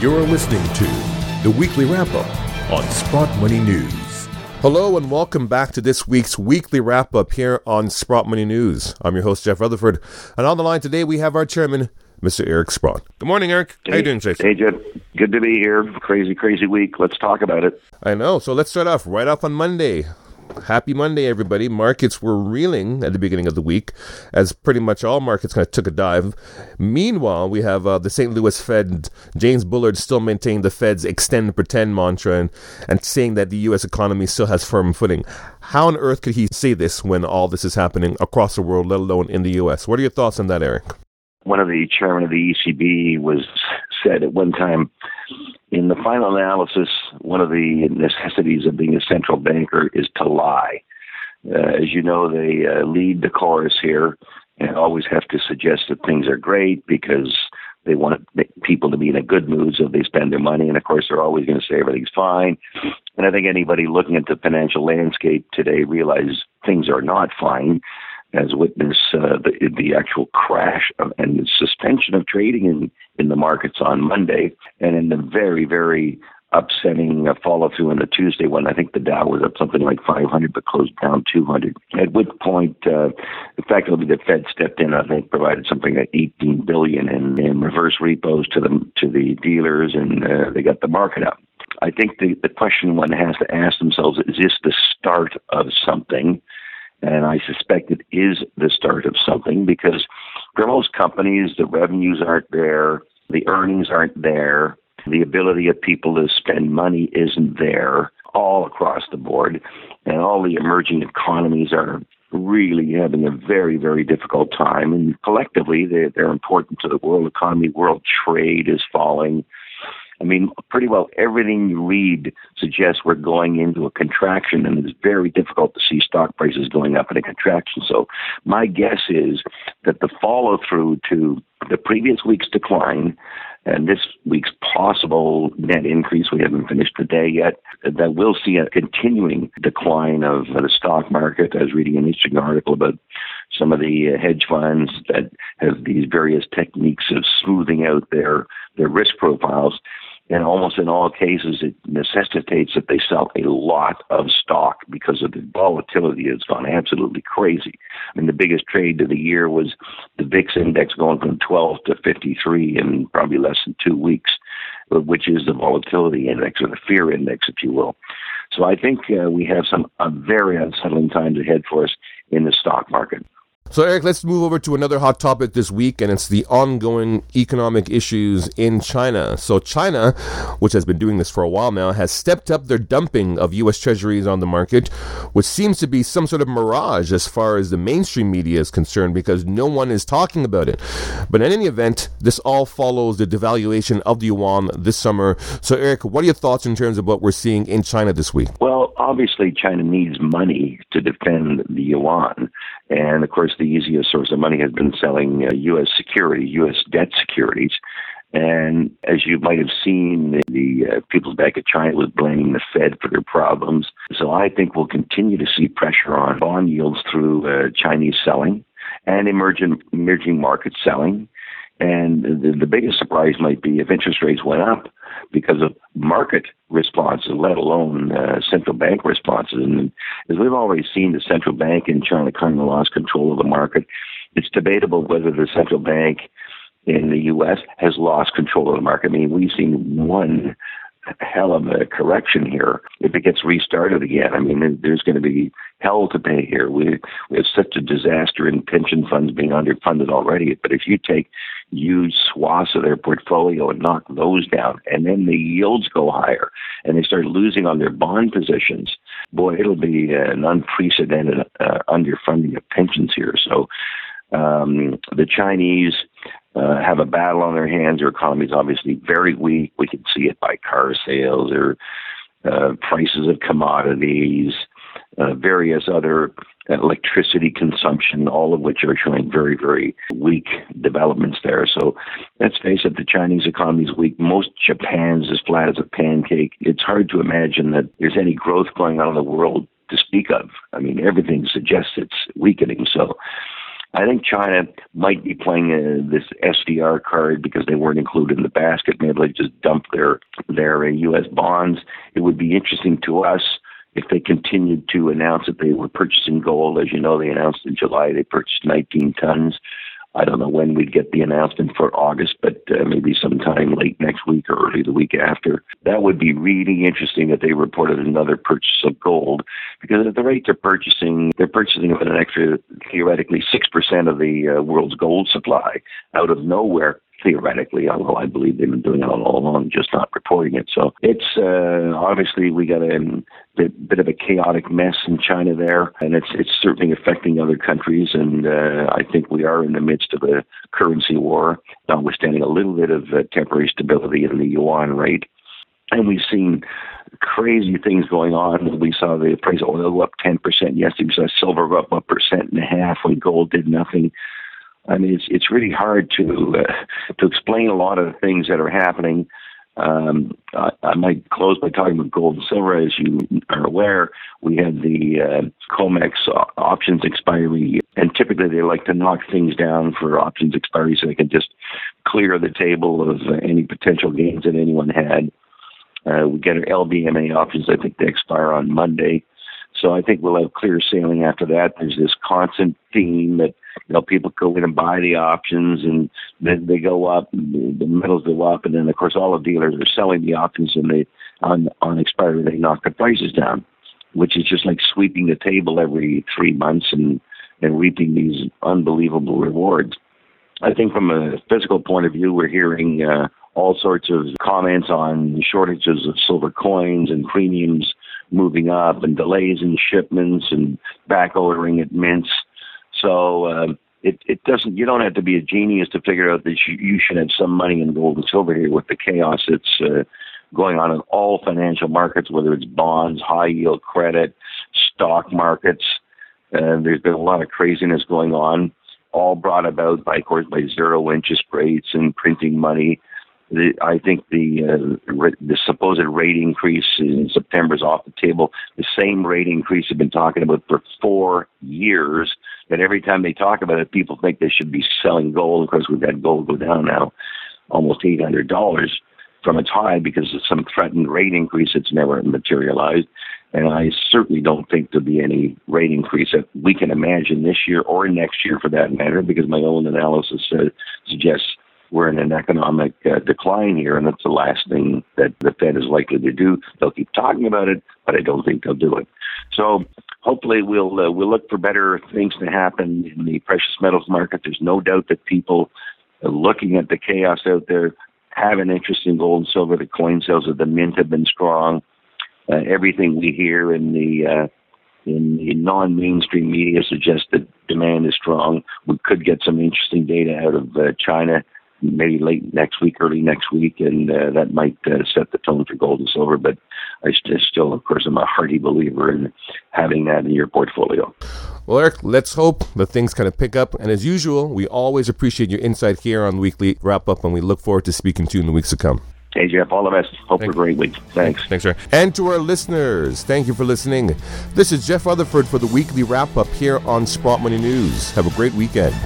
You're listening to the weekly wrap up on Sprott Money News. Hello and welcome back to this week's weekly wrap up here on Sprott Money News. I'm your host Jeff Rutherford, and on the line today we have our chairman, Mr. Eric Sprott. Good morning, Eric. Hey, How you doing, Jason? Hey, Jeff. Good to be here. Crazy, crazy week. Let's talk about it. I know. So let's start off right off on Monday. Happy Monday, everybody. Markets were reeling at the beginning of the week, as pretty much all markets kind of took a dive. Meanwhile, we have uh, the St. Louis Fed, James Bullard, still maintaining the Fed's extend pretend mantra and, and saying that the U.S. economy still has firm footing. How on earth could he say this when all this is happening across the world, let alone in the U.S.? What are your thoughts on that, Eric? One of the chairman of the ECB was said at one time, in the final analysis, one of the necessities of being a central banker is to lie. Uh, as you know, they uh, lead the chorus here and always have to suggest that things are great because they want people to be in a good mood so they spend their money. And of course, they're always going to say everything's fine. And I think anybody looking at the financial landscape today realizes things are not fine as witness uh, the, the actual crash of, and the suspension of trading in, in the markets on Monday, and in the very, very upsetting uh, follow through on the Tuesday when I think the Dow was up something like 500 but closed down 200. At which point, uh, effectively, the Fed stepped in. I think provided something like 18 billion in, in reverse repos to the to the dealers, and uh, they got the market up. I think the, the question one has to ask themselves is this the start of something? And I suspect it is the start of something because for most companies, the revenues aren't there, the earnings aren't there, the ability of people to spend money isn't there all across the board. And all the emerging economies are really having a very, very difficult time. And collectively, they're, they're important to the world economy. World trade is falling. I mean, pretty well everything you read suggests we're going into a contraction, and it's very difficult to see stock prices going up in a contraction. So, my guess is that the follow through to the previous week's decline and this week's possible net increase, we haven't finished the day yet, that we'll see a continuing decline of the stock market. I was reading an interesting article about some of the uh, hedge funds that have these various techniques of smoothing out their, their risk profiles and almost in all cases, it necessitates that they sell a lot of stock because of the volatility has gone absolutely crazy. I mean, the biggest trade of the year was the VIX index going from 12 to 53 in probably less than two weeks, which is the volatility index or the fear index, if you will. So I think uh, we have some uh, very unsettling times ahead for us in the stock market. So, Eric, let's move over to another hot topic this week, and it's the ongoing economic issues in China. So, China, which has been doing this for a while now, has stepped up their dumping of U.S. treasuries on the market, which seems to be some sort of mirage as far as the mainstream media is concerned because no one is talking about it. But in any event, this all follows the devaluation of the yuan this summer. So, Eric, what are your thoughts in terms of what we're seeing in China this week? Well, obviously, China needs money to defend the yuan. And of course, the easiest source of money has been selling uh, U.S. security, U.S. debt securities. And as you might have seen, the, the uh, People's Bank of China was blaming the Fed for their problems. So I think we'll continue to see pressure on bond yields through uh, Chinese selling and emerging emerging market selling. And the, the biggest surprise might be if interest rates went up because of market responses, let alone uh, central bank responses. And as we've already seen, the central bank in China kind of lost control of the market. It's debatable whether the central bank in the U.S. has lost control of the market. I mean, we've seen one hell of a correction here if it gets restarted again. I mean, there's going to be hell to pay here. We we have such a disaster in pension funds being underfunded already. But if you take huge swaths of their portfolio and knock those down, and then the yields go higher, and they start losing on their bond positions, boy, it'll be an unprecedented uh, underfunding of pensions here. So um, the Chinese uh, have a battle on their hands. Their economy is obviously very weak. We can see it by car sales or uh, prices of commodities, uh, various other electricity consumption, all of which are showing very, very weak developments there. So let's face it, the Chinese economy is weak. Most Japan's as flat as a pancake. It's hard to imagine that there's any growth going on in the world to speak of. I mean, everything suggests it's weakening. So I think China might be playing uh, this SDR card because they weren't included in the basket. Maybe they just dump their their uh, U.S. bonds. It would be interesting to us if they continued to announce that they were purchasing gold. As you know, they announced in July they purchased 19 tons. I don't know when we'd get the announcement for August, but uh, maybe sometime late next week or early the week after. That would be really interesting that they reported another purchase of gold, because at the rate they're purchasing, they're purchasing about an extra theoretically six percent of the uh, world's gold supply out of nowhere theoretically, although I believe they've been doing it all along, just not reporting it. So it's uh, obviously we got a, bit of a chaotic mess in China there, and it's it's certainly affecting other countries. And uh, I think we are in the midst of a currency war, notwithstanding a little bit of uh, temporary stability in the yuan rate. And we've seen crazy things going on. We saw the price of oil up 10% yesterday. We saw silver up a percent and a half when gold did nothing. I mean, it's it's really hard to uh, to explain a lot of the things that are happening. Um, I, I, might close by talking about gold and silver. As you are aware, we have the uh, COMEX options expiry, and typically they like to knock things down for options expiry so they can just clear the table of any potential gains that anyone had. Uh, we get our LBMA options. I think they expire on Monday. So I think we'll have clear sailing after that. There's this constant theme that you know people go in and buy the options, and then they go up, the metals go up, and then of course all the dealers are selling the options, and they on on expiry they knock the prices down, which is just like sweeping the table every three months and and reaping these unbelievable rewards. I think from a physical point of view, we're hearing uh, all sorts of comments on shortages of silver coins and premiums moving up and delays in shipments and back ordering at mints. So uh, it it doesn't. You don't have to be a genius to figure out that you, you should have some money in gold and silver here with the chaos that's uh, going on in all financial markets, whether it's bonds, high yield credit, stock markets. Uh, there's been a lot of craziness going on, all brought about by, of course, by zero interest rates and printing money the, I think the uh, the supposed rate increase in September is off the table. The same rate increase have been talking about for four years. That every time they talk about it, people think they should be selling gold. Of course, we've had gold go down now, almost eight hundred dollars from its high because of some threatened rate increase that's never materialized. And I certainly don't think there'll be any rate increase that we can imagine this year or next year for that matter, because my own analysis uh, suggests we're in an economic uh, decline here, and that's the last thing that the Fed is likely to do. They'll keep talking about it, but I don't think they'll do it. So hopefully we'll uh, we'll look for better things to happen in the precious metals market. There's no doubt that people looking at the chaos out there have an interest in gold and silver. The coin sales of the mint have been strong. Uh, everything we hear in the uh, in the non-mainstream media suggests that demand is strong. We could get some interesting data out of uh, China maybe late next week, early next week, and uh, that might uh, set the tone for gold and silver. But I st- still, of course, I'm a hearty believer in having that in your portfolio. Well, Eric, let's hope that things kind of pick up. And as usual, we always appreciate your insight here on Weekly Wrap Up, and we look forward to speaking to you in the weeks to come. Hey, Jeff, all the best. Hope for a great week. Thanks. Thanks, sir. And to our listeners, thank you for listening. This is Jeff Rutherford for the Weekly Wrap Up here on Sprott Money News. Have a great weekend.